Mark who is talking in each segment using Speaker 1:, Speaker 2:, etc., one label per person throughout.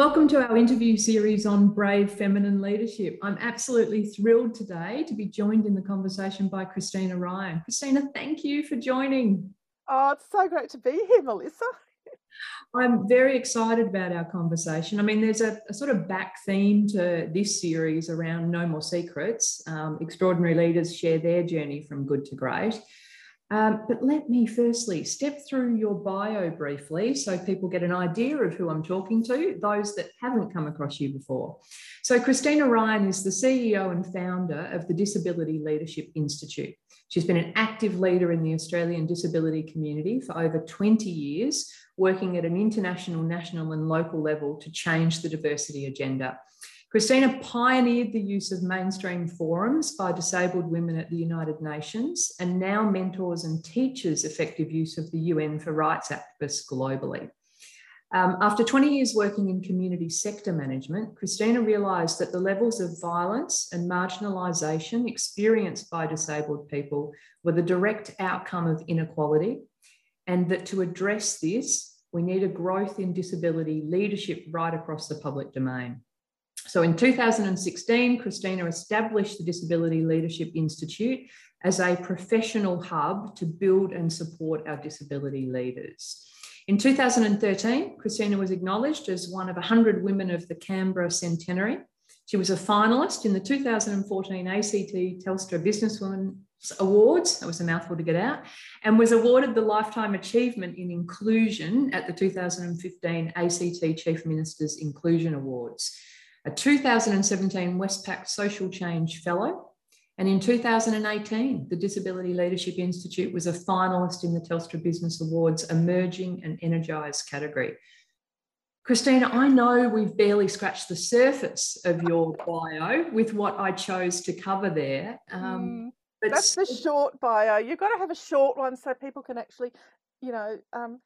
Speaker 1: Welcome to our interview series on brave feminine leadership. I'm absolutely thrilled today to be joined in the conversation by Christina Ryan. Christina, thank you for joining.
Speaker 2: Oh, it's so great to be here, Melissa.
Speaker 1: I'm very excited about our conversation. I mean, there's a, a, sort of back theme to this series around No More Secrets. Um, extraordinary leaders share their journey from good to great. Um, but let me firstly step through your bio briefly so people get an idea of who I'm talking to, those that haven't come across you before. So, Christina Ryan is the CEO and founder of the Disability Leadership Institute. She's been an active leader in the Australian disability community for over 20 years, working at an international, national, and local level to change the diversity agenda. Christina pioneered the use of mainstream forums by disabled women at the United Nations and now mentors and teaches effective use of the UN for rights activists globally. Um, after 20 years working in community sector management, Christina realised that the levels of violence and marginalisation experienced by disabled people were the direct outcome of inequality, and that to address this, we need a growth in disability leadership right across the public domain. So in 2016, Christina established the Disability Leadership Institute as a professional hub to build and support our disability leaders. In 2013, Christina was acknowledged as one of 100 women of the Canberra Centenary. She was a finalist in the 2014 ACT Telstra Businesswoman Awards, that was a mouthful to get out, and was awarded the Lifetime Achievement in Inclusion at the 2015 ACT Chief Minister's Inclusion Awards a 2017 Westpac Social Change Fellow. And in 2018, the Disability Leadership Institute was a finalist in the Telstra Business Awards Emerging and Energised category. Christina, I know we've barely scratched the surface of your bio with what I chose to cover there. Um,
Speaker 2: mm, but that's the short bio. You've got to have a short one so people can actually, you know, um,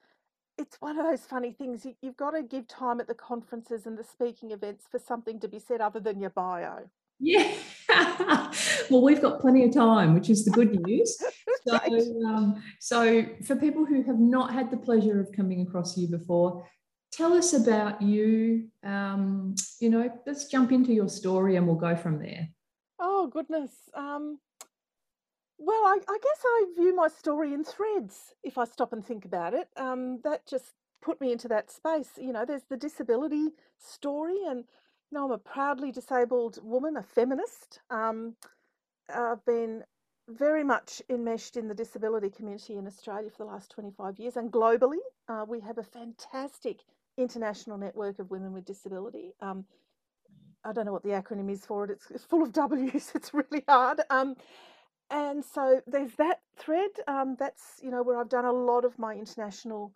Speaker 2: it's one of those funny things. You, you've got to give time at the conferences and the speaking events for something to be said other than your bio.
Speaker 1: Yeah. well, we've got plenty of time, which is the good news. so, um, so, for people who have not had the pleasure of coming across you before, tell us about you. Um, you know, let's jump into your story and we'll go from there.
Speaker 2: Oh, goodness. Um, well, I, I guess I view my story in threads if I stop and think about it. Um, that just put me into that space. You know, there's the disability story, and you know, I'm a proudly disabled woman, a feminist. Um, I've been very much enmeshed in the disability community in Australia for the last 25 years and globally. Uh, we have a fantastic international network of women with disability. Um, I don't know what the acronym is for it, it's, it's full of W's, it's really hard. Um, and so there's that thread. Um, that's you know where I've done a lot of my international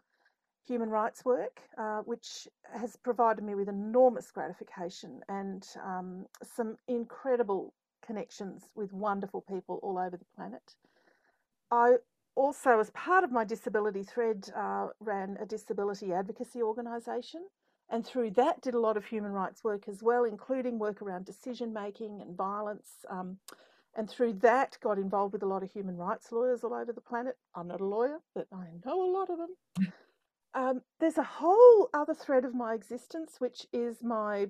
Speaker 2: human rights work, uh, which has provided me with enormous gratification and um, some incredible connections with wonderful people all over the planet. I also, as part of my disability thread, uh, ran a disability advocacy organisation. And through that, did a lot of human rights work as well, including work around decision making and violence, um, and through that got involved with a lot of human rights lawyers all over the planet. I'm not a lawyer, but I know a lot of them. Um, there's a whole other thread of my existence, which is my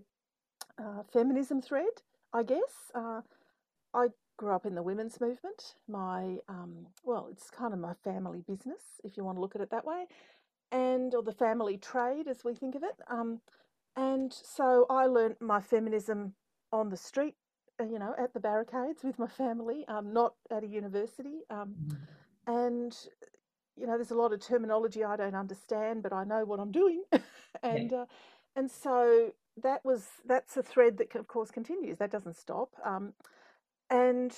Speaker 2: uh, feminism thread, I guess. Uh, I grew up in the women's movement. My, um, well, it's kind of my family business, if you want to look at it that way, and or the family trade, as we think of it. Um, and so I learned my feminism on the street you know, at the barricades with my family, um, not at a university. Um, mm. And, you know, there's a lot of terminology I don't understand, but I know what I'm doing. and, yeah. uh, and so that was, that's a thread that, of course, continues. That doesn't stop. Um, and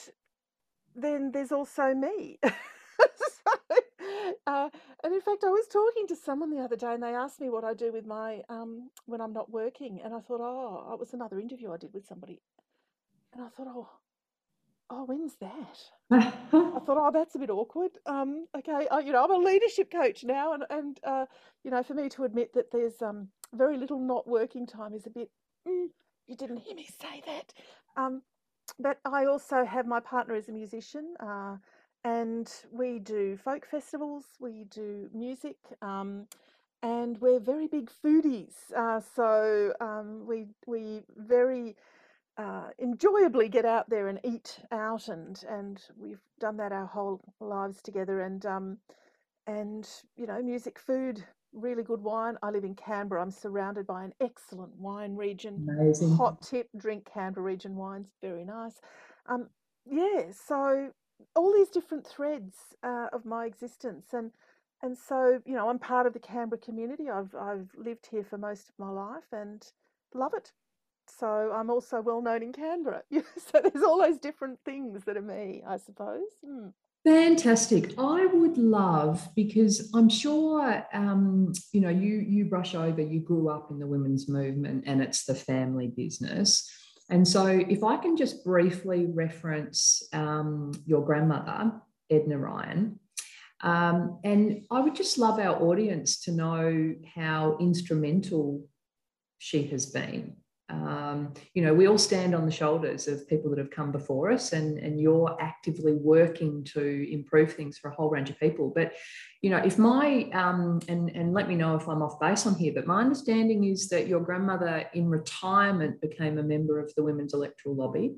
Speaker 2: then there's also me. so, uh, and in fact, I was talking to someone the other day, and they asked me what I do with my um, when I'm not working, and I thought, oh, it was another interview I did with somebody, and I thought, oh, oh, when's that? I thought, oh, that's a bit awkward. Um, okay, uh, you know, I'm a leadership coach now, and and uh, you know, for me to admit that there's um very little not working time is a bit. Mm, you didn't hear me say that. Um, but I also have my partner as a musician, uh, and we do folk festivals, we do music, um, and we're very big foodies. Uh, so um, we we very uh, enjoyably get out there and eat out, and and we've done that our whole lives together. And um, and you know, music, food, really good wine. I live in Canberra. I'm surrounded by an excellent wine region.
Speaker 1: Amazing.
Speaker 2: Hot tip: drink Canberra region wines. Very nice. Um, yeah. So all these different threads uh, of my existence, and and so you know, I'm part of the Canberra community. I've I've lived here for most of my life and love it. So I'm also well known in Canberra. so there's all those different things that are me, I suppose. Mm.
Speaker 1: Fantastic. I would love because I'm sure um, you know you you brush over. You grew up in the women's movement, and it's the family business. And so, if I can just briefly reference um, your grandmother, Edna Ryan, um, and I would just love our audience to know how instrumental she has been um, you know, we all stand on the shoulders of people that have come before us, and, and you're actively working to improve things for a whole range of people. But, you know, if my, um, and, and let me know if I'm off base on here, but my understanding is that your grandmother in retirement became a member of the Women's Electoral Lobby.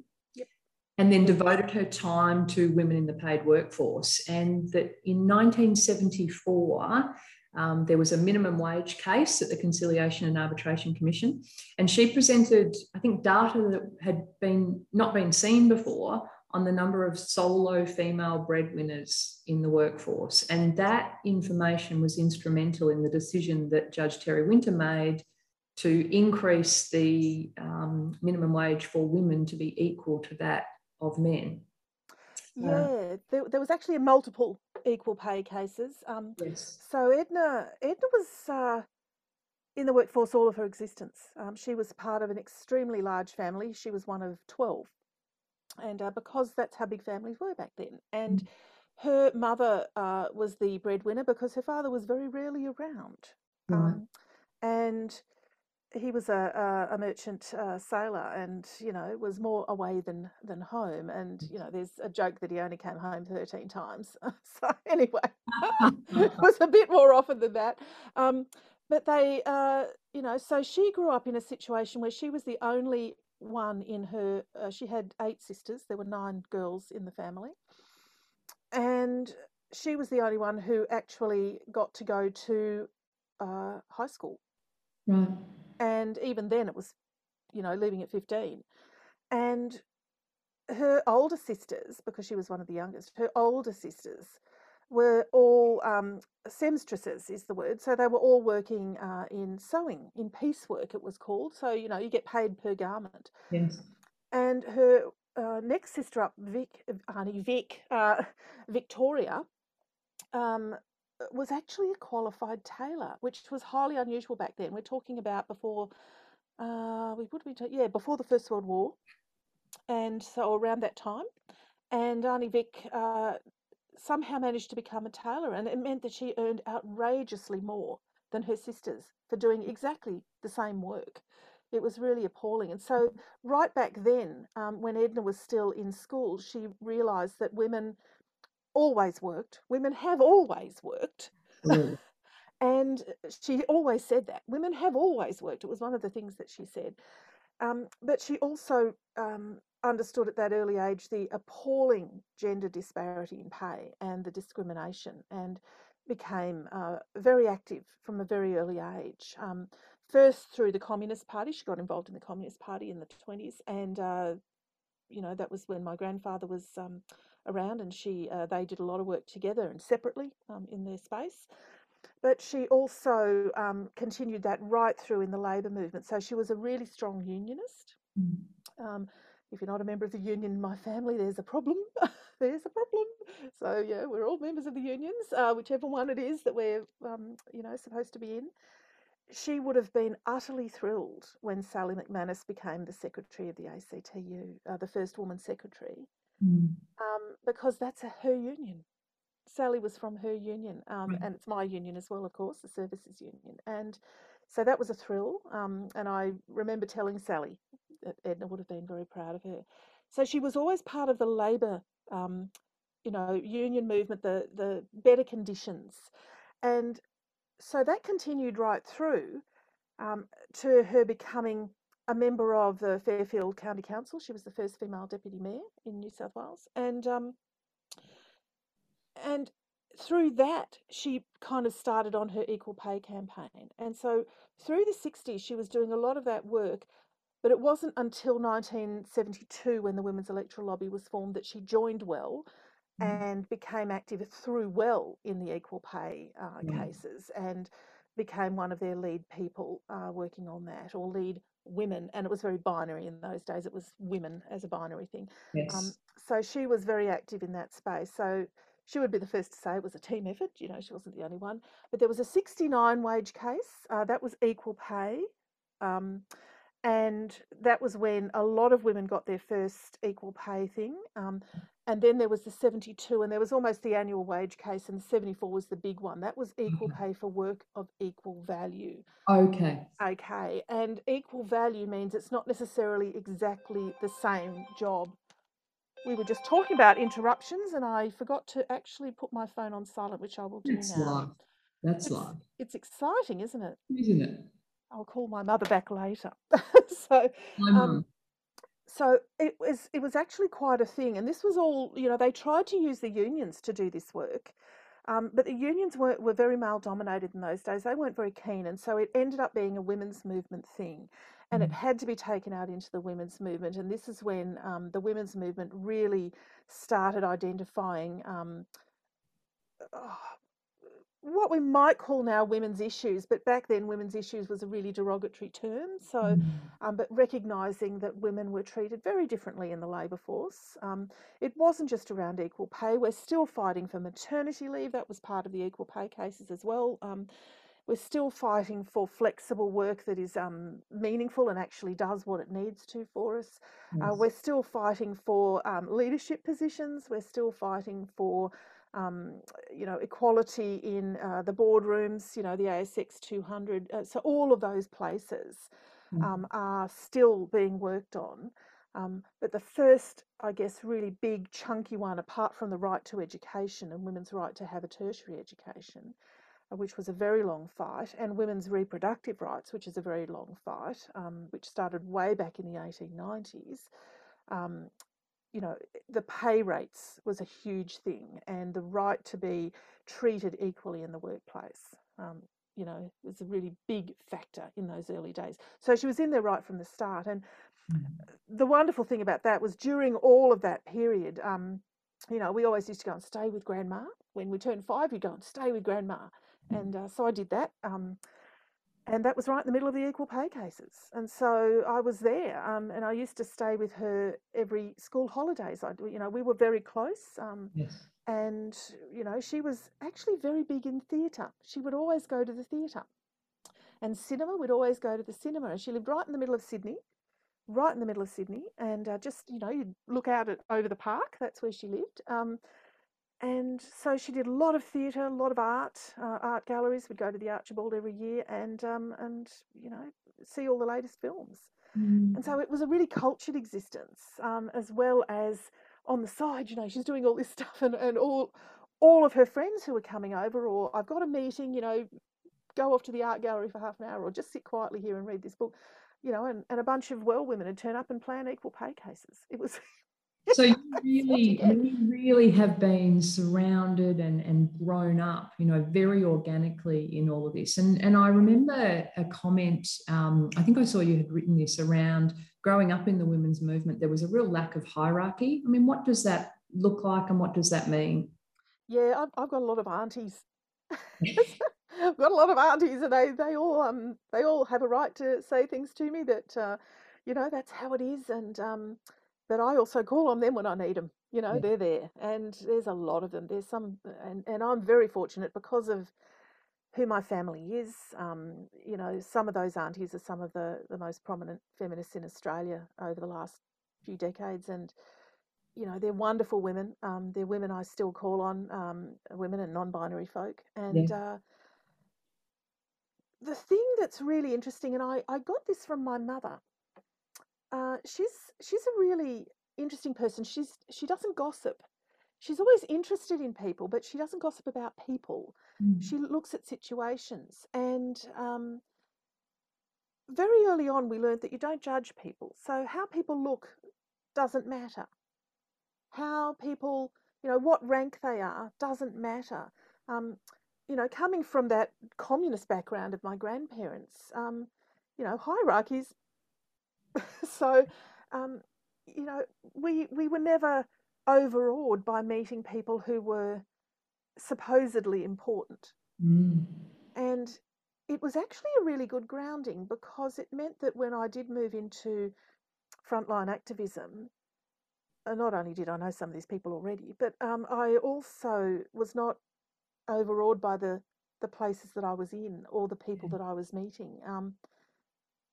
Speaker 1: And then devoted her time to women in the paid workforce. And that in 1974, um, there was a minimum wage case at the Conciliation and Arbitration Commission, and she presented, I think, data that had been not been seen before on the number of solo female breadwinners in the workforce, and that information was instrumental in the decision that Judge Terry Winter made to increase the um, minimum wage for women to be equal to that of men.
Speaker 2: Uh, yeah, there, there was actually a multiple equal pay cases. Um,
Speaker 1: yes.
Speaker 2: So Edna, Edna was uh, in the workforce all of her existence. Um, she was part of an extremely large family. She was one of twelve, and uh, because that's how big families were back then. And mm. her mother uh, was the breadwinner because her father was very rarely around. Um, and he was a, a, a merchant uh, sailor and you know was more away than than home and you know there's a joke that he only came home 13 times. So anyway it was a bit more often than that. Um, but they uh, you know so she grew up in a situation where she was the only one in her uh, she had eight sisters. There were nine girls in the family. And she was the only one who actually got to go to uh, high school.
Speaker 1: Right
Speaker 2: and even then it was you know leaving at 15 and her older sisters because she was one of the youngest her older sisters were all um, semstresses is the word so they were all working uh, in sewing in piecework it was called so you know you get paid per garment.
Speaker 1: Yes.
Speaker 2: And her uh, next sister up vic Auntie vic uh, victoria um, was actually a qualified tailor, which was highly unusual back then. We're talking about before uh, we would be yeah before the First World War, and so around that time. And Auntie Vic uh, somehow managed to become a tailor, and it meant that she earned outrageously more than her sisters for doing exactly the same work. It was really appalling. And so, right back then, um, when Edna was still in school, she realised that women always worked. Women have always worked. Mm. and she always said that. Women have always worked. It was one of the things that she said. Um, but she also um, understood at that early age the appalling gender disparity in pay and the discrimination and became uh, very active from a very early age. Um, first through the Communist Party, she got involved in the Communist Party in the 20s, and uh, you know that was when my grandfather was um, around, and she uh, they did a lot of work together and separately um, in their space. But she also um, continued that right through in the labour movement. So she was a really strong unionist. Mm. if you're not a member of the union in my family, there's a problem. there's a problem. So yeah, we're all members of the unions, uh, whichever one it is that we're um, you know supposed to be in she would have been utterly thrilled when Sally McManus became the secretary of the ACTU, uh, the first woman secretary, mm. um, because that's a, her union. Sally was from her union, um, and it's my union as well, of course, the services union. And so that was a thrill. Um, and I remember telling Sally that Edna would have been very proud of her. So she was always part of the labour, um, you know, union movement, the the better conditions, and so that continued right through um, to her becoming a member of the Fairfield County Council. She was the first female deputy mayor in New South Wales, and um, and through that she kind of started on her equal pay campaign. And so through the 60s, she was doing a lot of that work. But it wasn't until 1972, when the Women's Electoral Lobby was formed, that she joined WEL mm. and became active through WEL in the equal pay uh, mm. cases and became one of their lead people uh, working on that, or lead women, and it was very binary in those days. It was women as a binary thing. Um, yes. Um, so she was very active in that space. So she would be the first to say it was a team effort. You know, she wasn't the only one. But there was a 69 wage case uh, that was equal pay. Um, and that was when a lot of women got their first equal pay thing. Um, and then there was the 72, and there was almost the annual wage case, and 74 was the big one. That was equal pay for work of equal value.
Speaker 1: Okay.
Speaker 2: Okay. And equal value means it's not necessarily exactly the same job. We were just talking about interruptions, and I forgot to actually put my phone on silent, which I will do
Speaker 1: That's
Speaker 2: now.
Speaker 1: Live. That's
Speaker 2: it's,
Speaker 1: live.
Speaker 2: It's exciting, isn't it?
Speaker 1: Isn't it?
Speaker 2: I'll call my mother back later. so, um, so it was it was actually quite a thing, and this was all you know. They tried to use the unions to do this work, um, but the unions were were very male dominated in those days. They weren't very keen, and so it ended up being a women's movement thing, and mm. it had to be taken out into the women's movement. And this is when um, the women's movement really started identifying. Um, oh, what we might call now women's issues, but back then women's issues was a really derogatory term. So, mm. um, but recognising that women were treated very differently in the labour force. Um, it wasn't just around equal pay. We're still fighting for maternity leave. That was part of the equal pay cases as well. Um, we're still fighting for flexible work that is um, meaningful and actually does what it needs to for us. Uh, yes. Uh, we're still fighting for um, leadership positions. We're still fighting for um, you know, equality in uh, the boardrooms, you know, the ASX 200. Uh, so all of those places mm. um, are still being worked on. Um, but the first, I guess, really big chunky one, apart from the right to education and women's right to have a tertiary education, uh, which was a very long fight, and women's reproductive rights, which is a very long fight, um, which started way back in the 1890s. Um, you know, the pay rates was a huge thing, and the right to be treated equally in the workplace. Um, you know, was a really big factor in those early days. So she was in there right from the start. And mm. the wonderful thing about that was during all of that period, um, you know, we always used to go and stay with grandma. When we turned five, you'd go and stay with grandma. Mm. And uh, so I did that. Um, and that was right in the middle of the equal pay cases. And so I was there, um, and I used to stay with her every school holidays. I, you know, we were very close. Um,
Speaker 1: yes.
Speaker 2: And you know, she was actually very big in theatre. She would always go to the theatre, and cinema. We'd always go to the cinema. And she lived right in the middle of Sydney, right in the middle of Sydney, and uh, just you know, you'd look out at over the park. That's where she lived. Um, and so she did a lot of theatre, a lot of art, uh, art galleries. We'd go to the Archibald every year and um, and you know see all the latest films. Mm. And so it was a really cultured existence, um, as WEL as on the side, you know, she's doing all this stuff, and, and all all of her friends who were coming over, or I've got a meeting, you know, go off to the art gallery for half an hour, or just sit quietly here and read this book, you know, and, and a bunch of well women would turn up and plan equal pay cases. It was
Speaker 1: so you really, you really have been surrounded and, and grown up, you know, very organically in all of this. And, and I remember a comment, um, I think I saw you had written this around growing up in the women's movement, there was a real lack of hierarchy. I mean, what does that look like and what does that mean?
Speaker 2: Yeah, I've, I've got a lot of aunties. I've got a lot of aunties, and they they all um they all have a right to say things to me that uh, you know that's how it is, and um but I also call on them when I need them. You know, yeah. they're there, and there's a lot of them. There's some, and and I'm very fortunate because of who my family is. Um, you know, some of those aunties are some of the the most prominent feminists in Australia over the last few decades, and you know they're wonderful women. Um, they're women I still call on, um, women and non-binary folk, and. Yeah. Uh, the thing that's really interesting, and I, I got this from my mother, uh, she's she's a really interesting person. She's she doesn't gossip. she's always interested in people, but she doesn't gossip about people.
Speaker 1: Mm.
Speaker 2: She looks at situations. And um, very early on, we learned that you don't judge people. So, how people look doesn't matter. How people, you know, what rank they are doesn't matter. Um, you know, coming from that communist background of my grandparents, um, you know, hierarchies. so, um, you know, we we were never overawed by meeting people who were supposedly important.
Speaker 1: Mm.
Speaker 2: And it was actually a really good grounding because it meant that when I did move into frontline activism, not only did I know some of these people already, but um, I also was not overawed by the the places that I was in or the people that I was meeting. Um,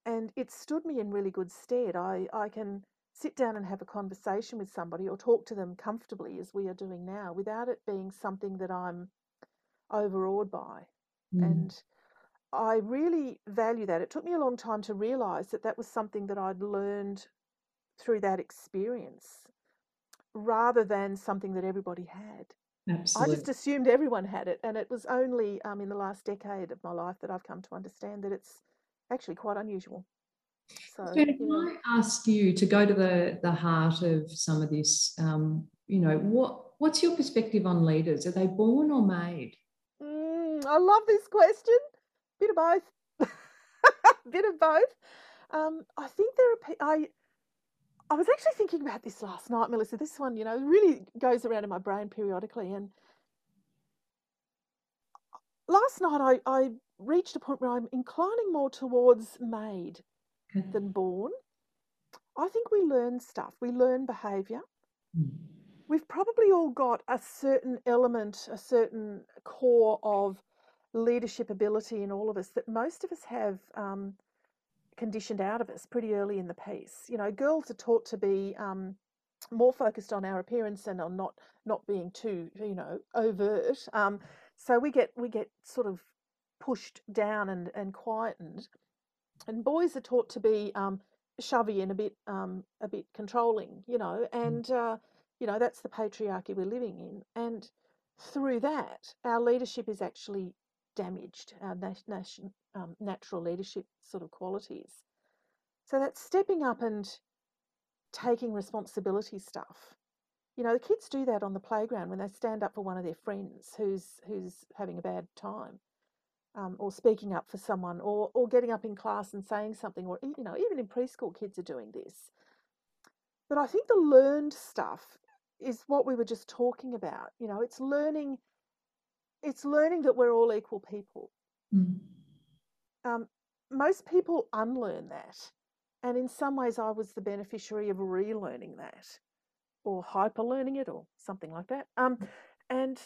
Speaker 2: and it stood me in really good stead. I, I can sit down and have a conversation with somebody or talk to them comfortably as we are doing now without it being something that I'm overawed by.
Speaker 1: Mm.
Speaker 2: And I really value that. It took me a long time to realize that that was something that I'd learned through that experience rather than something that everybody had. I just assumed everyone had it, and it was only um, in the last decade of my life that I've come to understand that it's actually quite unusual. So,
Speaker 1: Jenna,
Speaker 2: you
Speaker 1: can
Speaker 2: know,
Speaker 1: I ask you to go to the, the heart of some of this? Um, you know, what what's your perspective on leaders? Are they born or made?
Speaker 2: mm, I love this question. Bit of both. Bit of both. Um, I think there are. I I was actually thinking about this last night, Melissa. This one, you know, really goes around in my brain periodically. And last night, I, I reached a point where I'm inclining more towards made
Speaker 1: Okay.
Speaker 2: than born. I think we learn stuff. We learn behaviour.
Speaker 1: Mm.
Speaker 2: We've probably all got a certain element, a certain core of leadership ability in all of us that most of us have um, conditioned out of us pretty early in the piece. You know, girls are taught to be um, more focused on our appearance and on not not being too, you know, overt. Um, so we get we get sort of pushed down and and quietened, and boys are taught to be um, shovey and a bit um, a bit controlling. You know, and uh, you know that's the patriarchy we're living in, and through that, our leadership is actually damaged. Our nat- um, natural leadership sort of qualities. So that's stepping up and taking responsibility stuff. You know, the kids do that on the playground when they stand up for one of their friends who's who's having a bad time, um, or speaking up for someone, or or getting up in class and saying something, or you know, even in preschool, kids are doing this. But I think the learned stuff is what we were just talking about. You know, it's learning. It's learning that we're all equal people.
Speaker 1: Mm.
Speaker 2: Um, most people unlearn that. And in some ways, I was the beneficiary of relearning that or hyper learning it or something like that. Um, and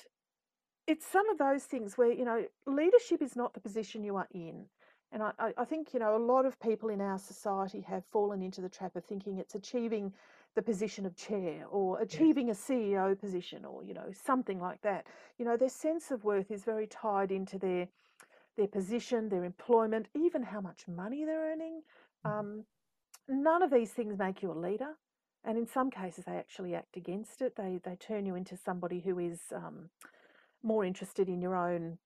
Speaker 2: it's some of those things where, you know, leadership is not the position you are in. And I, I, think, you know, a lot of people in our society have fallen into the trap of thinking it's achieving the position of chair or achieving a CEO position or, you know, something like that. You know, their sense of worth is very tied into their their position, their employment, even how much money they're earning. Um, none of these things make you a leader. And in some cases, they actually act against it. They, they turn you into somebody who is um, more interested in your own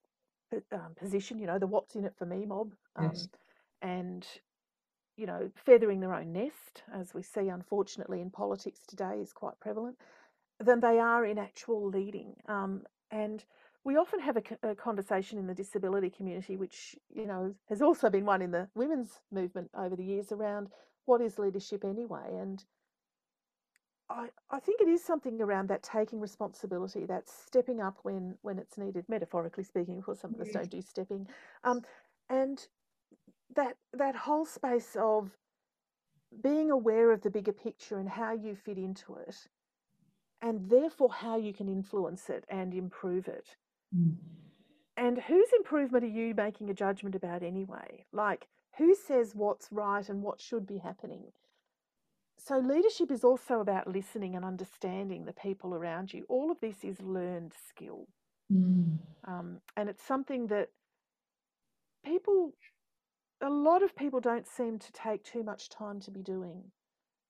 Speaker 2: um, position, you know, the what's in it for me mob. Um,
Speaker 1: Yes.
Speaker 2: and, you know, feathering their own nest, as we see unfortunately in politics today, is quite prevalent, than they are in actual leading. Um, and we often have a conversation in the disability community, which, you know, has also been one in the women's movement over the years around what is leadership anyway. And I, I think it is something around that taking responsibility, that stepping up when, when it's needed, metaphorically speaking, of course, some of us don't do stepping. Um, and that that whole space of being aware of the bigger picture and how you fit into it, and therefore how you can influence it and improve it.
Speaker 1: Mm.
Speaker 2: And whose improvement are you making a judgment about anyway? Like, who says what's right and what should be happening? So, leadership is also about listening and understanding the people around you. All of this is learned skill.
Speaker 1: Mm.
Speaker 2: Um, and it's something that people, a lot of people don't seem to take too much time to be doing.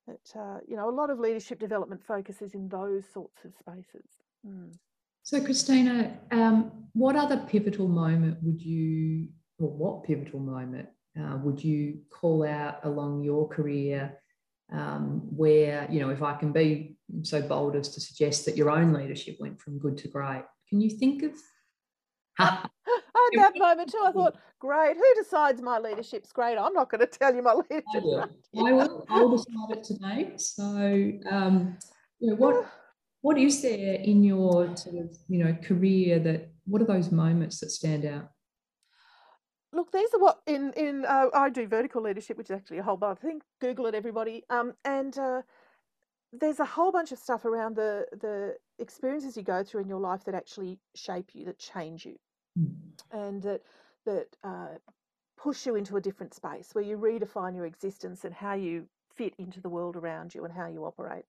Speaker 2: That, uh, you know, a lot of leadership development focuses in those sorts of spaces. Mm.
Speaker 1: So, Christina, um, what other pivotal moment would you, or what pivotal moment uh, would you call out along your career um, where, you know, if I can be so bold as to suggest that your own leadership went from good to great, can you think of?
Speaker 2: At that moment too. I thought, great, who decides my leadership's great? I'm not going to tell you my leadership's I
Speaker 1: will. I will. I'll decide it today. So, um, you know, what what is there in your sort of you know career that what are those moments that stand out?
Speaker 2: Look, these are what in in uh, I do vertical leadership, which is actually a whole bunch. other thing. Google it, everybody. Um, and uh, there's a whole bunch of stuff around the the experiences you go through in your life that actually shape you, that change you, mm. and that that uh, push you into a different space where you redefine your existence and how you fit into the world around you and how you operate.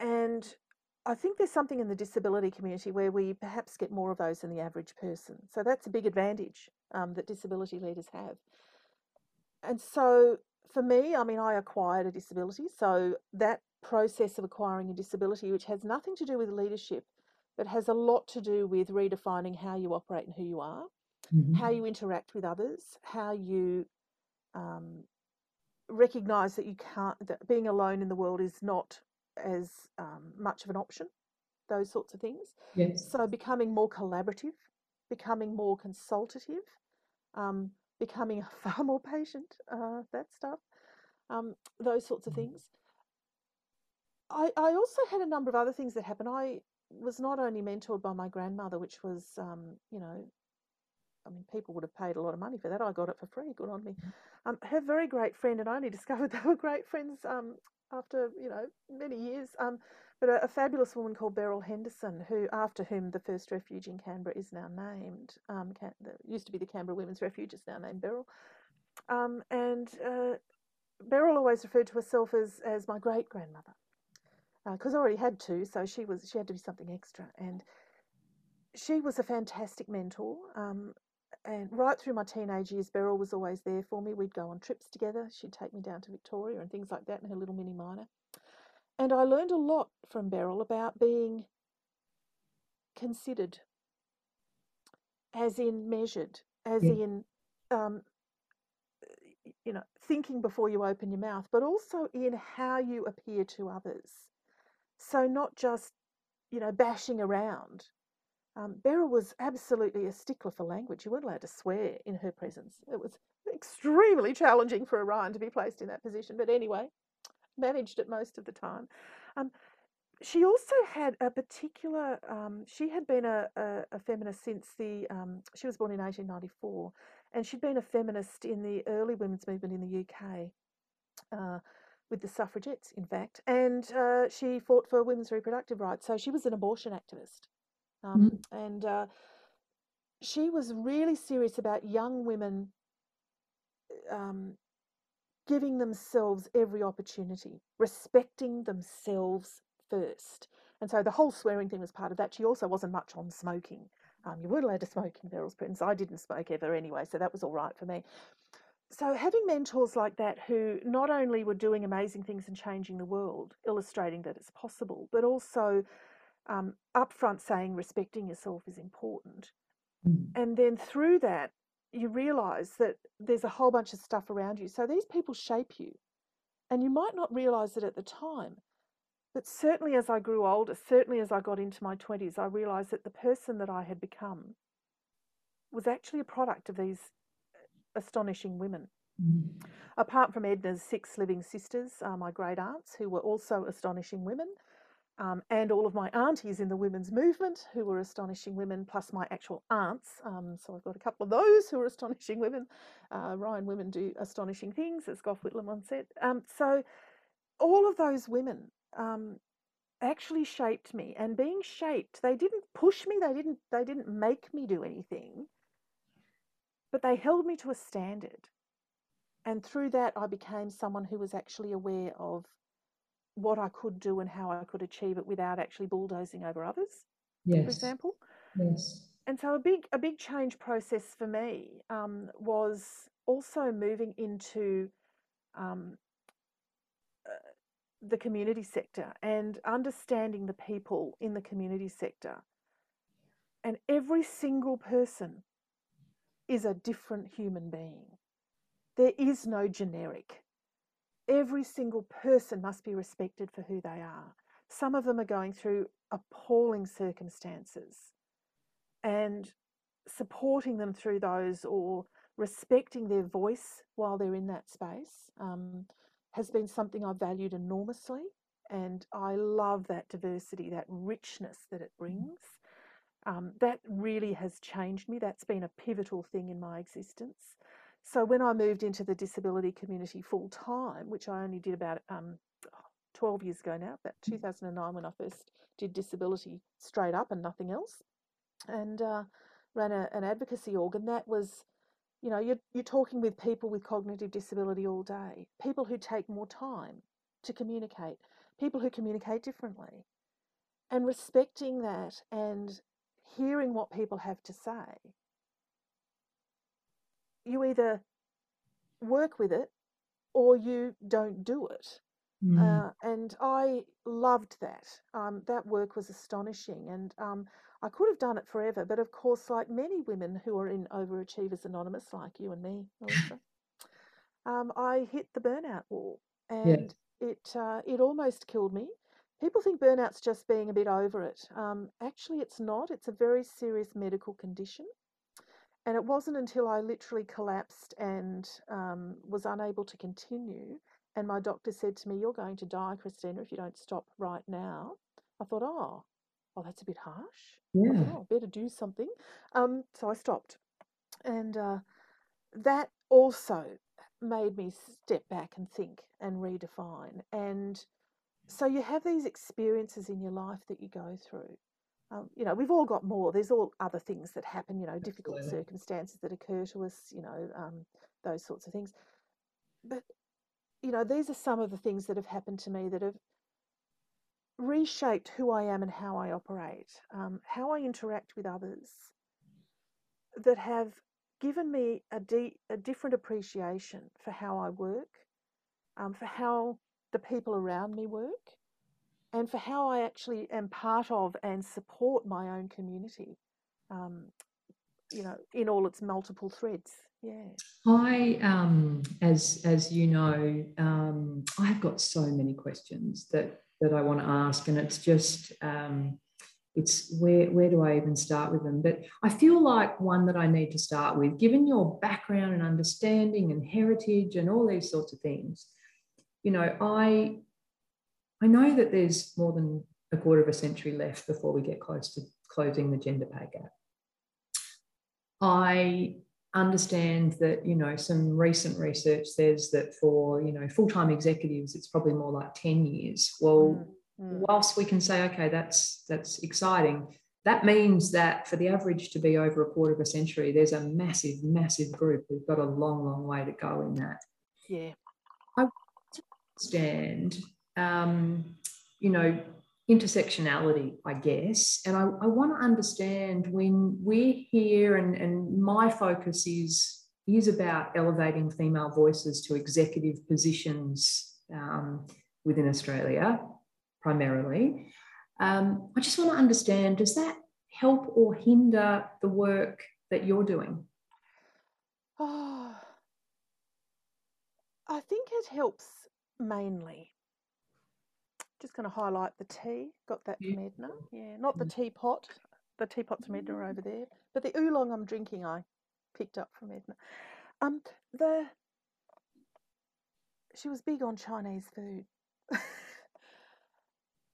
Speaker 2: And I think there's something in the disability community where we perhaps get more of those than the average person. So that's a big advantage um, that disability leaders have. And so for me, I mean, I acquired a disability. So that process of acquiring a disability, which has nothing to do with leadership, but has a lot to do with redefining how you operate and who you are, mm-hmm. how you interact with others, how you um, recognize that you can't, that being alone in the world is not as um, much of an option, those sorts of things.
Speaker 1: Yes.
Speaker 2: So becoming more collaborative, becoming more consultative, um, becoming far more patient, uh, that stuff, um, those sorts of mm. things. I, I also had a number of other things that happened. I was not only mentored by my grandmother, which was, um, you know, I mean, people would have paid a lot of money for that. I got it for free. Good on me. Mm. Um, her very great friend, and I only discovered they were great friends um, after you know many years. Um, but a, a, fabulous woman called Beryl Henderson, who after whom the first refuge in Canberra is now named. Um, Can- used to be the Canberra Women's Refuge, is now named Beryl. Um, and uh, Beryl always referred to herself as as my great grandmother because uh, I already had two, so she was she had to be something extra. And she was a fantastic mentor. Um, and right through my teenage years, Beryl was always there for me. We'd go on trips together. She'd take me down to Victoria and things like that in her little mini minor. And I learned a lot from Beryl about being considered, as in measured, as yeah. in, um, you know, thinking before you open your mouth, but also in how you appear to others. So not just, you know, bashing around, um, Beryl was absolutely a stickler for language. You weren't allowed to swear in her presence. It was extremely challenging for a Ryan to be placed in that position. But anyway, managed it most of the time. Um, she also had a particular, um, she had been a, a, a feminist since the, um, she was born in 1894, and she'd been a feminist in the early women's movement in the UK. Uh, with the suffragettes, in fact, and uh, she fought for women's reproductive rights. So she was an abortion activist. Um, mm-hmm. And uh, she was really serious about young women um, giving themselves every opportunity, respecting themselves first. And so the whole swearing thing was part of that. She also wasn't much on smoking. Um, you weren't allowed to smoke in Beryl's Prince. I didn't smoke ever anyway, so that was all right for me. So having mentors like that who not only were doing amazing things and changing the world, illustrating that it's possible, but also um, upfront saying respecting yourself is important. Mm. And then through that, you realize that there's a whole bunch of stuff around you. So these people shape you. And you might not realize it at the time. But certainly as I grew older, certainly as I got into my 20s, I realized that the person that I had become was actually a product of these astonishing women. Mm. Apart from Edna's six living sisters, uh, my great aunts, who were also astonishing women, um, and all of my aunties in the women's movement who were astonishing women, plus my actual aunts. Um, so I've got a couple of those who are astonishing women. Uh, Ryan women do astonishing things, as Gough Whitlam once said. Um, so all of those women um, actually shaped me, and being shaped, they didn't push me, they didn't, they didn't make me do anything, but they held me to a standard. And through that, I became someone who was actually aware of what I could do and how I could achieve it without actually bulldozing over others, yes. for example.
Speaker 1: Yes.
Speaker 2: And so a big a big change process for me um, was also moving into um, uh, the community sector and understanding the people in the community sector. And every single person is a different human being. There is no generic. Every single person must be respected for who they are. Some of them are going through appalling circumstances and supporting them through those or respecting their voice while they're in that space um, has been something I've valued enormously. And I love that diversity, that richness that it brings. Um, that really has changed me. That's been a pivotal thing in my existence. So when I moved into the disability community full time, which I only did about um, 12 years ago now, about 2009 when I first did disability straight up and nothing else, and uh, ran a, an advocacy organ, that was you know, you're, you're talking with people with cognitive disability all day, people who take more time to communicate, people who communicate differently. And respecting that and hearing what people have to say, you either work with it or you don't do it. Mm. Uh, and I loved that. Um, that work was astonishing. And um, I could have done it forever, but of course, like many women who are in Overachievers Anonymous, like you and me, Melissa, um, I hit the burnout wall, and yeah. it uh, it almost killed me. People think burnout's just being a bit over it. Um, actually, it's not. It's a very serious medical condition. And it wasn't until I literally collapsed and um, was unable to continue, and my doctor said to me, You're going to die, Christina, if you don't stop right now. I thought, Oh, oh, that's a bit harsh.
Speaker 1: Yeah.
Speaker 2: I thought, oh, better do something. Um, so I stopped. And uh, that also made me step back and think and redefine. And so you have these experiences in your life that you go through. Um, you know, we've all got more. There's all other things that happen, you know, difficult Absolutely. circumstances that occur to us, you know, um, those sorts of things. But, you know, these are some of the things that have happened to me that have reshaped who I am and how I operate, um, how I interact with others, that have given me a, de- a different appreciation for how I work, um, for how the people around me work, and for how I actually am part of and support my own community. Um, you know, in all its multiple threads. Yeah.
Speaker 1: I, um, as as you know, um, I've got so many questions that that I want to ask, and it's just um, it's where where do I even start with them? But I feel like one that I need to start with, given your background and understanding and heritage and all these sorts of things, you know, I I know that there's more than a quarter of a century left before we get close to closing the gender pay gap. I understand that you know some recent research says that for you know full-time executives it's probably more like 10 years well mm, mm. whilst we can say okay that's that's exciting that means that for the average to be over a quarter of a century there's a massive massive group who've got a long long way to go in that
Speaker 2: yeah
Speaker 1: i understand um, you know intersectionality, I guess. And I, I want to understand when we're here, and, and my focus is, is about elevating female voices to executive positions um, within Australia, primarily. Um, I just want to understand does that help or hinder the work that you're doing?
Speaker 2: Oh, I think it helps mainly just going to highlight the tea. Got that from Edna. Yeah, not the teapot. The teapot's from Edna over there. But the oolong I'm drinking, I picked up from Edna. Um, the she was big on Chinese food.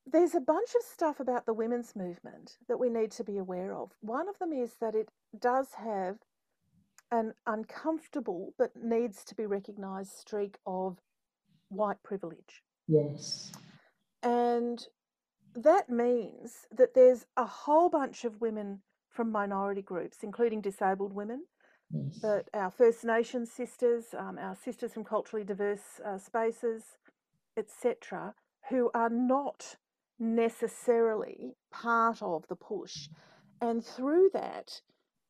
Speaker 2: There's a bunch of stuff about the women's movement that we need to be aware of. One of them is that it does have an uncomfortable but needs to be recognised streak of white privilege.
Speaker 1: Yes.
Speaker 2: And that means that there's a whole bunch of women from minority groups, including disabled women, yes. but our First Nations sisters, um, our sisters from culturally diverse uh, spaces, etc., who are not necessarily part of the push. And through that,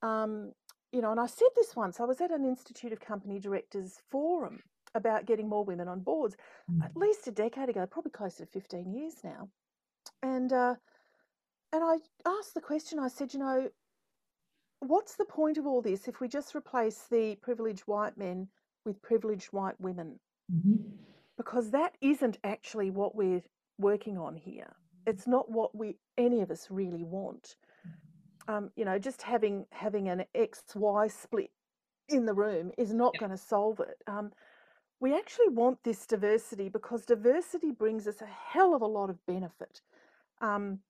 Speaker 2: um, you know, and I said this once, I was at an Institute of Company Directors forum about getting more women on boards
Speaker 1: Mm.
Speaker 2: at least a decade ago, probably closer to 15 years now. And uh, and I asked the question. I said, you know, what's the point of all this if we just replace the privileged white men with privileged white women?
Speaker 1: Mhm.
Speaker 2: Because that isn't actually what we're working on here. It's not what we any of us really want. Um, you know, just having having an X Y split in the room is not
Speaker 1: Yeah.
Speaker 2: going to solve it. Um, we actually want this diversity because diversity brings us a hell of a lot of benefit. Um,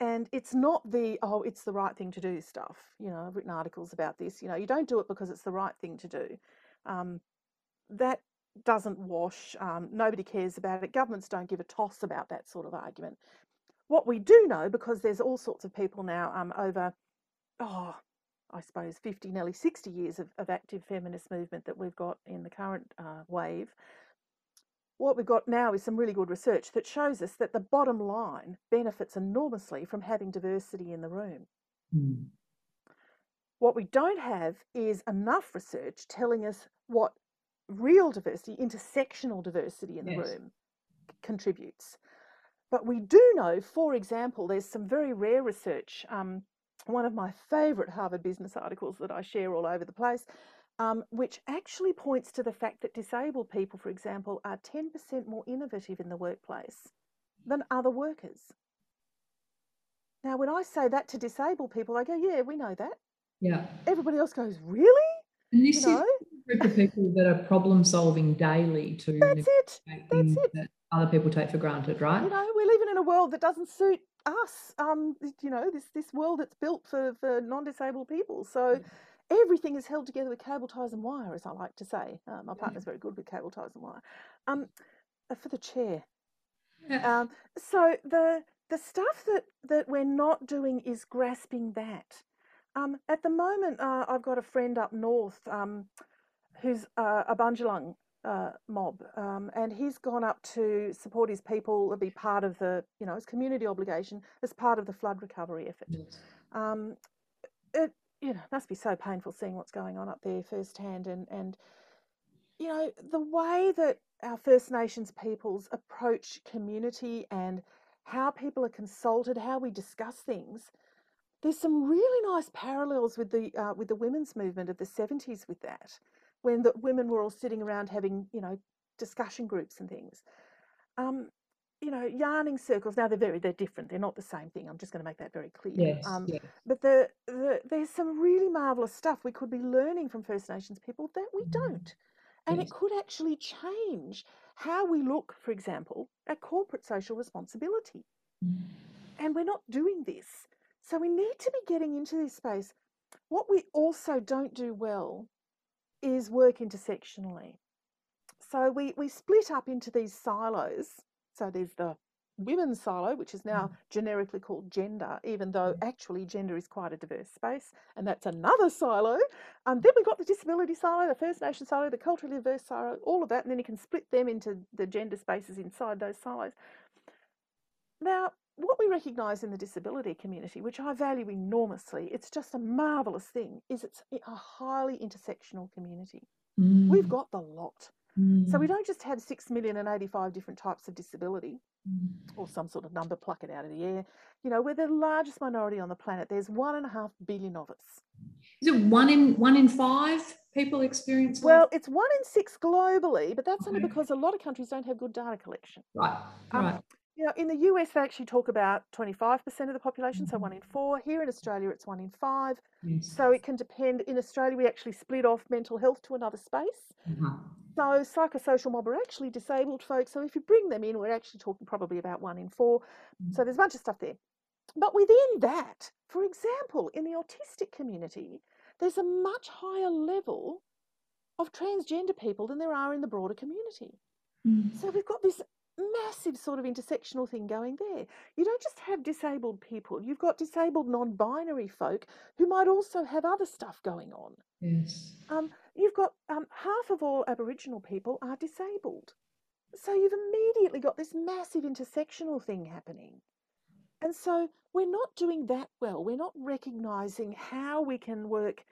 Speaker 2: and it's not the oh it's the right thing to do stuff you know i've written articles about this you know you don't do it because it's the right thing to do um, that doesn't wash um, nobody cares about it governments don't give a toss about that sort of argument what we do know because there's all sorts of people now um, over oh i suppose 50 nearly 60 years of, of active feminist movement that we've got in the current uh, wave what we've got now is some really good research that shows us that the bottom line benefits enormously from having diversity in the room.
Speaker 1: Mm.
Speaker 2: What we don't have is enough research telling us what real diversity, intersectional diversity in the
Speaker 1: Yes.
Speaker 2: room contributes. But we do know, for example, there's some very rare research. Um, one of my favourite Harvard Business articles that I share all over the place, um, which actually points to the fact that disabled people, for example, are 10% more innovative in the workplace than other workers. Now, when I say that to disabled people, they go, Yeah, we know that.
Speaker 1: Yeah.
Speaker 2: Everybody else goes, Really?
Speaker 1: And
Speaker 2: You
Speaker 1: this is a group of people that are problem solving daily to
Speaker 2: that's it. That's it.
Speaker 1: that other people take for granted, right?
Speaker 2: You know, we're living in a world that doesn't suit us. Um, you know, this this world that's built for for non-disabled people. So everything is held together with cable ties and wire, as I like to say. Uh, my partner's very good with cable ties and wire. Um, uh, for the chair.
Speaker 1: Yeah.
Speaker 2: Um, so the the stuff that that we're not doing is grasping that. Um, at the moment, uh, I've got a friend up north um, who's uh, a Bundjalung uh, mob, um, and he's gone up to support his people, be part of the, you know, his community obligation as part of the flood recovery effort.
Speaker 1: Yes.
Speaker 2: Um, it, you know, must be so painful seeing what's going on up there firsthand, and and you know the way that our First Nations peoples approach community and how people are consulted, how we discuss things. There's some really nice parallels with the uh, with the women's movement of the 70s with that, when the women were all sitting around having you know discussion groups and things. Um, you know, yarning circles. Now they're very they're different. They're not the same thing. I'm just going to make that very clear.
Speaker 1: Yes.
Speaker 2: Um,
Speaker 1: Yes.
Speaker 2: but the, the there's some really marvelous stuff we could be learning from First Nations people that we don't. And it could actually change how we look, for example, at corporate social responsibility.
Speaker 1: Mm.
Speaker 2: And we're not doing this. So we need to be getting into this space. What we also don't do well is work intersectionally. So we, we split up into these silos. So there's the women's silo, which is now generically called gender, even though actually gender is quite a diverse space, and that's another silo. Um, then we've got the disability silo, the First Nation silo, the culturally diverse silo, all of that, and then you can split them into the gender spaces inside those silos. Now, what we recognise in the disability community, which I value enormously, it's just a marvellous thing, is it's a highly intersectional community. We've
Speaker 1: Mm.
Speaker 2: got the lot. So we
Speaker 1: Mm.
Speaker 2: don't just have 6 million and 85 different types of disability
Speaker 1: Mm.
Speaker 2: or some sort of number, pluck it out of the air. You know, we're the largest minority on the planet. There's one and a half billion of us.
Speaker 1: Is it one in one in five people experience?
Speaker 2: Well, it's one in six globally, but that's only because a lot of countries don't have good data collection.
Speaker 1: right,
Speaker 2: Um,
Speaker 1: right.
Speaker 2: You know, in the US, they actually talk about 25% of the population, so one in four. Here in Australia, it's one in five.
Speaker 1: Yes.
Speaker 2: So it can depend. In Australia, we actually split off mental health to another space.
Speaker 1: Uh-huh.
Speaker 2: So psychosocial mob are actually disabled folks. So if you bring them in, we're actually talking probably about one in four. So there's a bunch of stuff there. But within that, for example, in the autistic community, there's a much higher level of transgender people than there are in the broader community.
Speaker 1: Mm.
Speaker 2: So we've got this massive sort of intersectional thing going there. You don't just have disabled people, you've got disabled non binary folk who might also have other stuff going on.
Speaker 1: Yes.
Speaker 2: Um, you've got um, half of all Aboriginal people are disabled. So you've immediately got this massive intersectional thing happening. And so we're not doing that well. We're not recognizing how we can work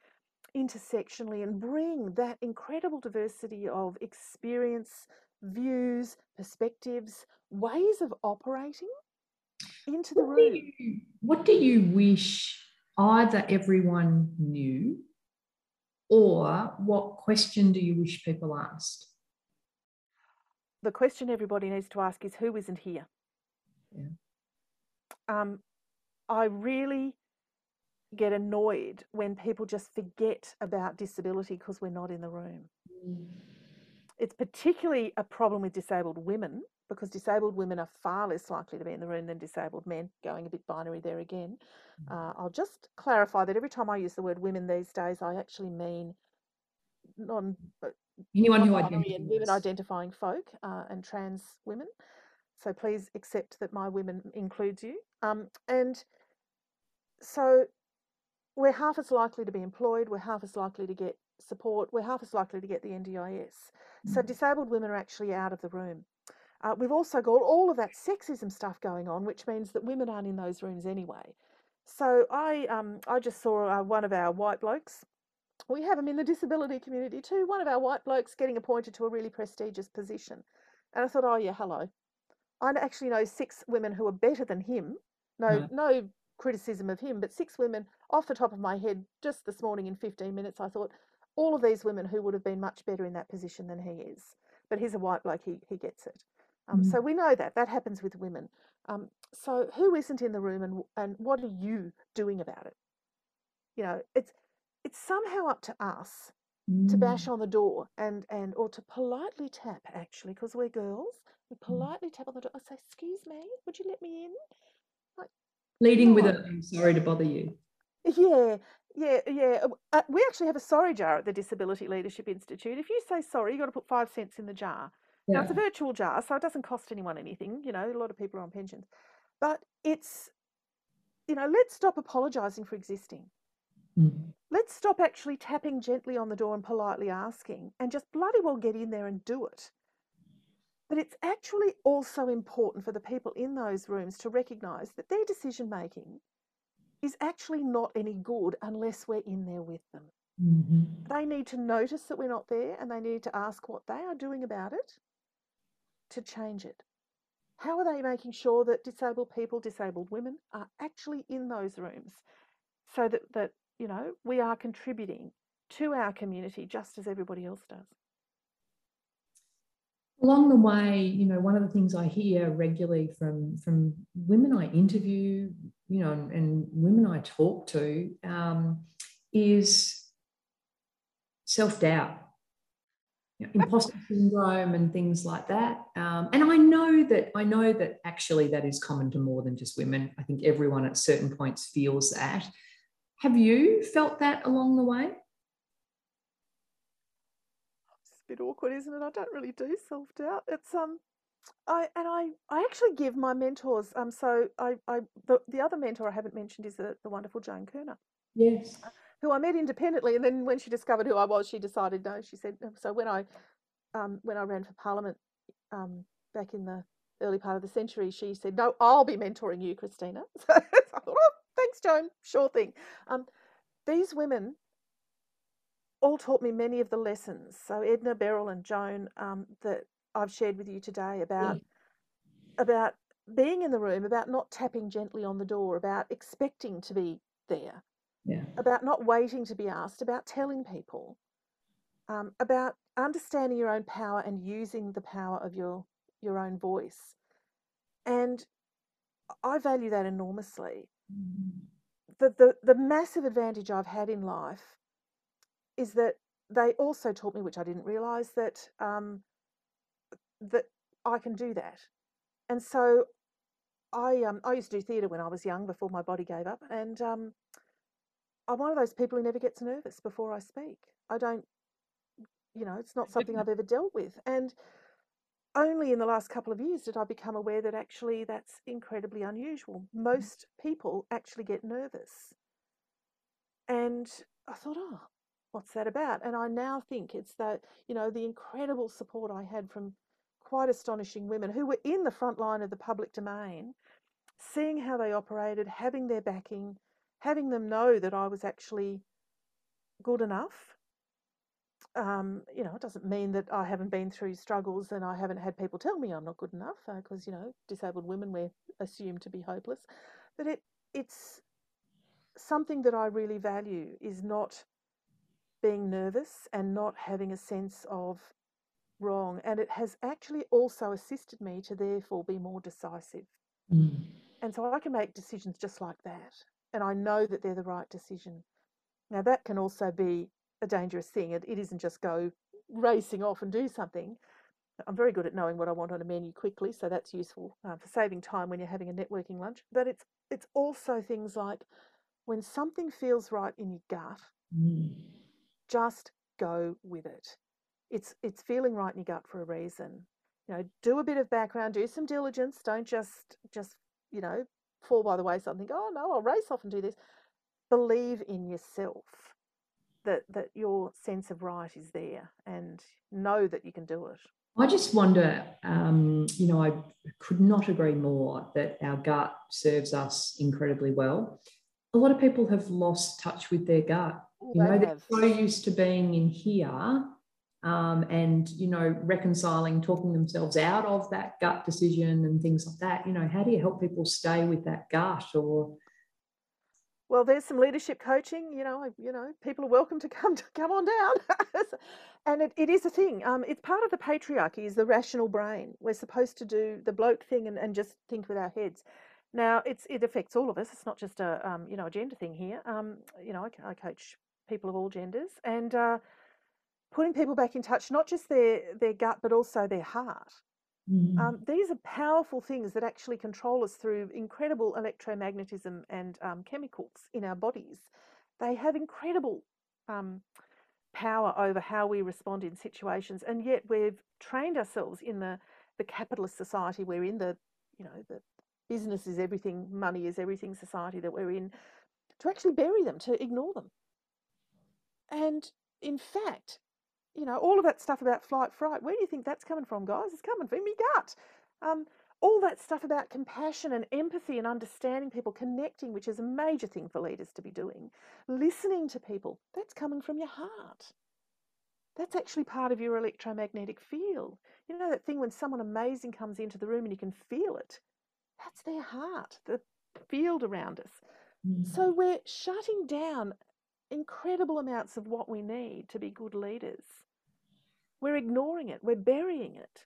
Speaker 2: intersectionally and bring that incredible diversity of experience, views, perspectives, ways of operating into the
Speaker 1: what
Speaker 2: room.
Speaker 1: Do you, what do you wish either everyone knew or what question do you wish people asked?
Speaker 2: The question everybody needs to ask is who isn't here?
Speaker 1: Yeah.
Speaker 2: Um, I really get annoyed when people just forget about disability because we're not in the room.
Speaker 1: Mm.
Speaker 2: It's particularly a problem with disabled women because disabled women are far less likely to be in the room than disabled men, going a bit binary there again.
Speaker 1: Mm.
Speaker 2: Uh, I'll just clarify that every time I use the word women these days, I actually mean non
Speaker 1: anyone who
Speaker 2: identifies women identifying folk uh, and trans women. So please accept that my women includes you. Um, and so we're half as likely to be employed, we're half as likely to get support, we're half as likely to get the NDIS. So
Speaker 1: Mm.
Speaker 2: disabled women are actually out of the room. Uh, we've also got all of that sexism stuff going on, which means that women aren't in those rooms anyway. So I, um, I just saw uh, one of our white blokes. We have them in the disability community too. One of our white blokes getting appointed to a really prestigious position, and I thought, oh yeah, hello. I actually know six women who are better than him. No,
Speaker 1: Yeah.
Speaker 2: no criticism of him, but six women off the top of my head just this morning in 15 minutes. I thought all of these women who would have been much better in that position than he is. But he's a white bloke, he, he gets it. Um,
Speaker 1: Mm.
Speaker 2: So we know that that happens with women. Um, so who isn't in the room, and and what are you doing about it? You know, it's it's somehow up to us to
Speaker 1: Mm.
Speaker 2: bash on the door and and or to politely tap actually because we're girls. We politely tap on the door. I say, "Excuse me, would you let me in?"
Speaker 1: Like, Leading with a I'm sorry to bother you.
Speaker 2: Yeah, yeah, yeah. Uh, Uh, we actually have a sorry jar at the Disability Leadership Institute. If you say sorry, you've got to put five cents in the jar. Now, it's a virtual jar, so it doesn't cost anyone anything. You know, a lot of people are on pensions. But it's, you know, let's stop apologising for existing.
Speaker 1: Mm.
Speaker 2: Let's stop actually tapping gently on the door and politely asking and just bloody well get in there and do it. But it's actually also important for the people in those rooms to recognise that their decision making is actually not any good unless we're in there with them.
Speaker 1: Mhm.
Speaker 2: They need to notice that we're not there and they need to ask what they are doing about it to change it. How are they making sure that disabled people, disabled women are actually in those rooms so that, that you know, we are contributing to our community just as everybody else does?
Speaker 1: Along the way, you know, one of the things I hear regularly from from women I interview, you know, and, and women I talk to, um, is self doubt, you know, imposter syndrome, and things like that. Um, and I know that I know that actually that is common to more than just women. I think everyone at certain points feels that. Have you felt that along the way?
Speaker 2: It's a bit awkward, isn't it? I don't really do self doubt. It's um, I and I I actually give my mentors um. So I I the, the other mentor I haven't mentioned is the, the wonderful Joan Kirner,
Speaker 1: Yes.
Speaker 2: who I met independently, and then when she discovered who I was, she decided no. She said so when I um when I ran for Parliament um back in the early part of the century, she said no, I'll be mentoring you, Christina. So I thought, oh, thanks, Joan. Sure thing. Um, these women all taught me many of the lessons. So Edna, Beryl, and Joan um, that I've shared with you today about about being in the room, about not tapping gently on the door, about expecting to be there,
Speaker 1: Yeah.
Speaker 2: about not waiting to be asked, about telling people, um, about understanding your own power and using the power of your your own voice. And I value that enormously. The, the the massive advantage I've had in life is that they also taught me, which I didn't realise, that um, that I can do that. And so I um, I used to do theatre when I was young, before my body gave up, and um, I'm one of those people who never gets nervous before I speak. I don't, you know, it's not something I've ever dealt with, and only in the last couple of years did I become aware that actually that's incredibly unusual. Most people actually get nervous, and I thought, oh, what's that about? And I now think it's that you know the incredible support I had from quite astonishing women who were in the front line of the public domain, seeing how they operated, having their backing, having them know that I was actually good enough. Um, you know, it doesn't mean that I haven't been through struggles and I haven't had people tell me I'm not good enough because, uh, you know, disabled women, we're assumed to be hopeless. But it, it's something that I really value is not being nervous and not having a sense of wrong. And it has actually also assisted me to therefore be more decisive. Mm. And so I can make decisions just like that. And I know that they're the right decision. Now, that can also be a dangerous thing. It, it isn't just go racing off and do something. I'm very good at knowing what I want on a menu quickly, so that's useful uh, for saving time when you're having a networking lunch. But it's it's also things like when something feels right in your gut, mm. just go with it. It's it's feeling right in your gut for a reason. You know, do a bit of background, do some diligence. Don't just just you know fall by the wayside and think, oh no, I'll race off and do this. Believe in yourself that that your sense of right is there, and know that you can do it.
Speaker 1: I just wonder, um, you know, I could not agree more that our gut serves us incredibly well a lot of people have lost touch with their gut.
Speaker 2: You know, they're
Speaker 1: so used to being in here um, and, you know, reconciling, talking themselves out of that gut decision and things like that. You know, how do you help people stay with that gut or?
Speaker 2: Well, there's some leadership coaching. You know, you know, people are welcome to come to come on down, and it, it is a thing. Um, it's part of the patriarchy. Is the rational brain? We're supposed to do the bloke thing and, and just think with our heads. Now, it's it affects all of us. It's not just a um, you know a gender thing here. Um, you know, I, I, coach people of all genders, and uh, putting people back in touch, not just their their gut, but also their heart. Mm. Um, these are powerful things that actually control us through incredible electromagnetism and um, chemicals in our bodies. They have incredible um, power over how we respond in situations, and yet we've trained ourselves in the the capitalist society we're in, the you know the business is everything, money is everything society that we're in, to actually bury them, to ignore them. And in fact, you know, all of that stuff about flight fright, where do you think that's coming from, guys? It's coming from your gut. Um, all that stuff about compassion and empathy and understanding people, connecting, which is a major thing for leaders to be doing, listening to people, that's coming from your heart. That's actually part of your electromagnetic field. You know that thing when someone amazing comes into the room and you can feel it? That's their heart, the field around us. Mm. So we're shutting down incredible amounts of what we need to be good leaders. We're ignoring it, we're burying it.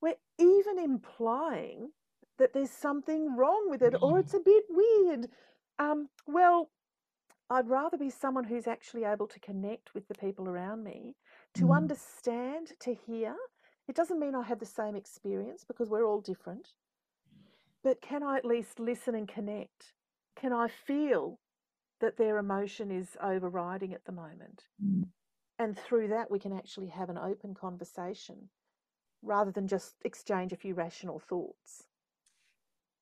Speaker 2: We're even implying that there's something wrong with it or it's a bit weird. Um, well, I'd rather be someone who's actually able to connect with the people around me, to mm. understand, to hear. It doesn't mean I have the same experience because we're all different but can I at least listen and connect? Can I feel that their emotion is overriding at the moment? Mm. And through that, we can actually have an open conversation rather than just exchange a few rational thoughts.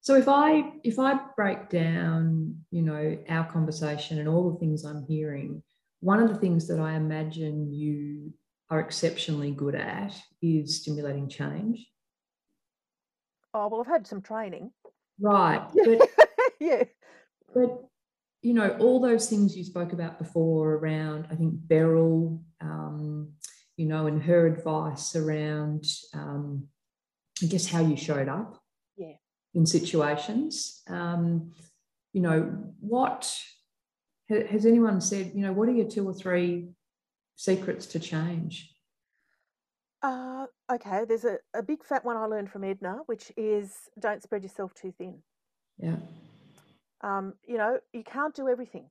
Speaker 1: So if I if I break down, you know, our conversation and all the things I'm hearing, one of the things that I imagine you are exceptionally good at is stimulating change.
Speaker 2: Oh, well, I've had some training.
Speaker 1: Right.
Speaker 2: But, yeah.
Speaker 1: But, you know, all those things you spoke about before around, I think, Beryl, um, you know, and her advice around, um, I guess, how you showed up
Speaker 2: yeah.
Speaker 1: in situations. Um, you know, what has anyone said, you know, what are your two or three secrets to change?
Speaker 2: Uh, okay, there's a, a big fat one I learned from Edna, which is don't spread yourself too thin.
Speaker 1: Yeah.
Speaker 2: Um, you know, you can't do everything.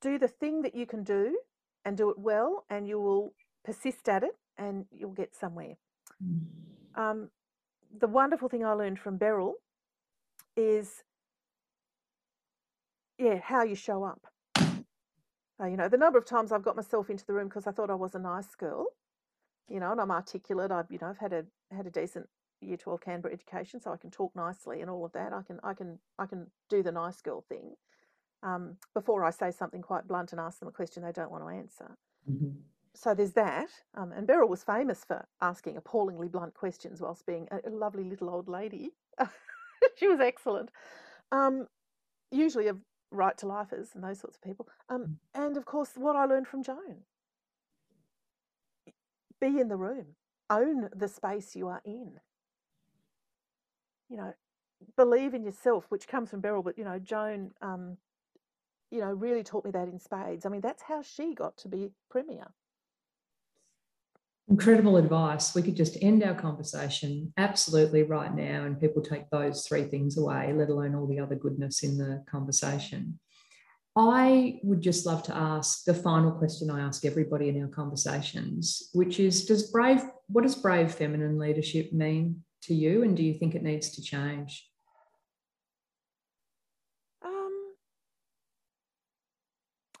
Speaker 2: Do the thing that you can do and do it well, and you will persist at it and you'll get somewhere. Mm. Um, the wonderful thing I learned from Beryl is, yeah, how you show up. Uh, you know, the number of times I've got myself into the room because I thought I was a nice girl, you know, and I'm articulate. I've, you know, I've had a had a decent year 12 Canberra education, so I can talk nicely and all of that. I can I can I can do the nice girl thing um, before I say something quite blunt and ask them a question they don't want to answer. Mm-hmm. So there's that. Um, and Beryl was famous for asking appallingly blunt questions whilst being a, a lovely little old lady. she was excellent. Um, usually of right to lifers and those sorts of people. Um, mm. and of course, what I learned from Joan be in the room, own the space you are in. You know, believe in yourself, which comes from Beryl, but you know, Joan, um, you know, really taught me that in spades. I mean, that's how she got to be premier.
Speaker 1: Incredible advice. We could just end our conversation absolutely right now, and people take those three things away, let alone all the other goodness in the conversation. I would just love to ask the final question I ask everybody in our conversations, which is Does brave, what does brave feminine leadership mean to you? And do you think it needs to change?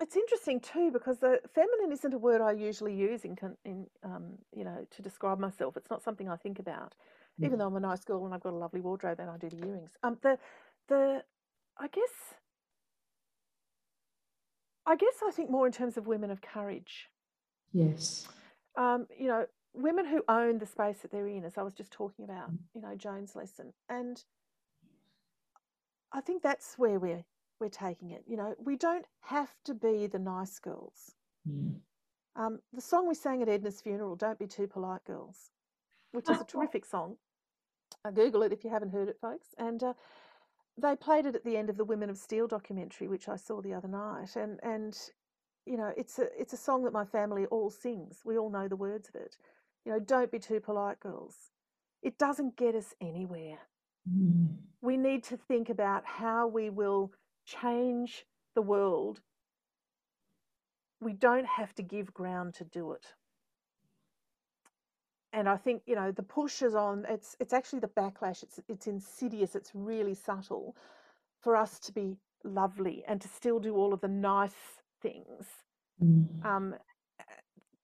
Speaker 2: it's interesting too because the feminine isn't a word I usually use in, in um, you know to describe myself. It's not something I think about, mm. even though I'm a nice girl and I've got a lovely wardrobe and I do the earrings. Um, the the I guess I guess I think more in terms of women of courage.
Speaker 1: Yes.
Speaker 2: Um, you know, women who own the space that they're in, as I was just talking about. Mm. You know, Joan's lesson, and I think that's where we're we're taking it. You know, we don't have to be the nice girls. Mm. Um, the song we sang at Edna's funeral, Don't Be Too Polite Girls, which is a terrific song. Uh, Google it if you haven't heard it, folks. And uh, they played it at the end of the Women of Steel documentary, which I saw the other night. And, and you know, it's a, it's a song that my family all sings. We all know the words of it. You know, don't be too polite, girls. It doesn't get us anywhere. Mm. We need to think about how we will change the world, we don't have to give ground to do it. And I think you know the push is on. It's it's actually the backlash. It's it's insidious. It's really subtle for us to be lovely and to still do all of the nice things. Mm. Um,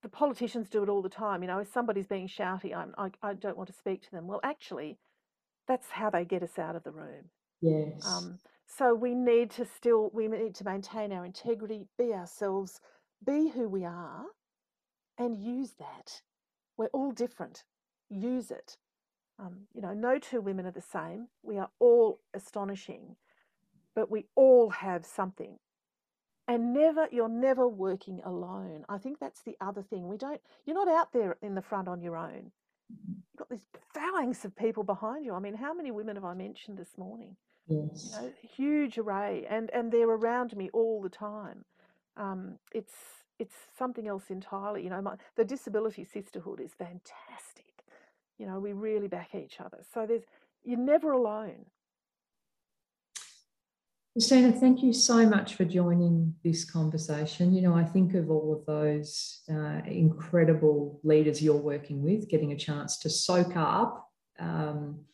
Speaker 2: the politicians do it all the time. You know, if somebody's being shouty, I'm, I, I don't want to speak to them. Well, actually, that's how they get us out of the room.
Speaker 1: Yes.
Speaker 2: Um, so we need to still we need to maintain our integrity, be ourselves, be who we are, and use that. We're all different. Use it. Um, you know, no two women are the same. We are all astonishing, but we all have something. And never, you're never working alone. I think that's the other thing. We don't, you're not out there in the front on your own. You've got these phalanx of people behind you. I mean, how many women have I mentioned this morning?
Speaker 1: Yes.
Speaker 2: You know, huge array, and and they're around me all the time. Um, it's it's something else entirely. You know, my, the disability sisterhood is fantastic. You know, we really back each other. So there's you're never alone.
Speaker 1: Christina, thank you so much for joining this conversation. You know, I think of all of those uh, incredible leaders you're working with, getting a chance to soak up um,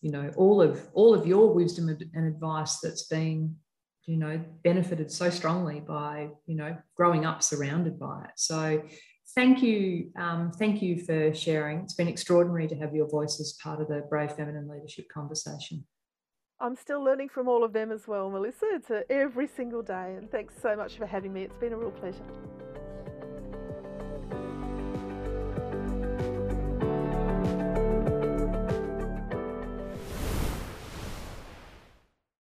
Speaker 1: you know all of all of your wisdom and advice that's been you know benefited so strongly by you know growing up surrounded by it. So thank you um, thank you for sharing. It's been extraordinary to have your voice as part of the brave feminine leadership conversation
Speaker 2: i'm still learning from all of them as well melissa. It's a, every single day and thanks so much for having me. It's been a real pleasure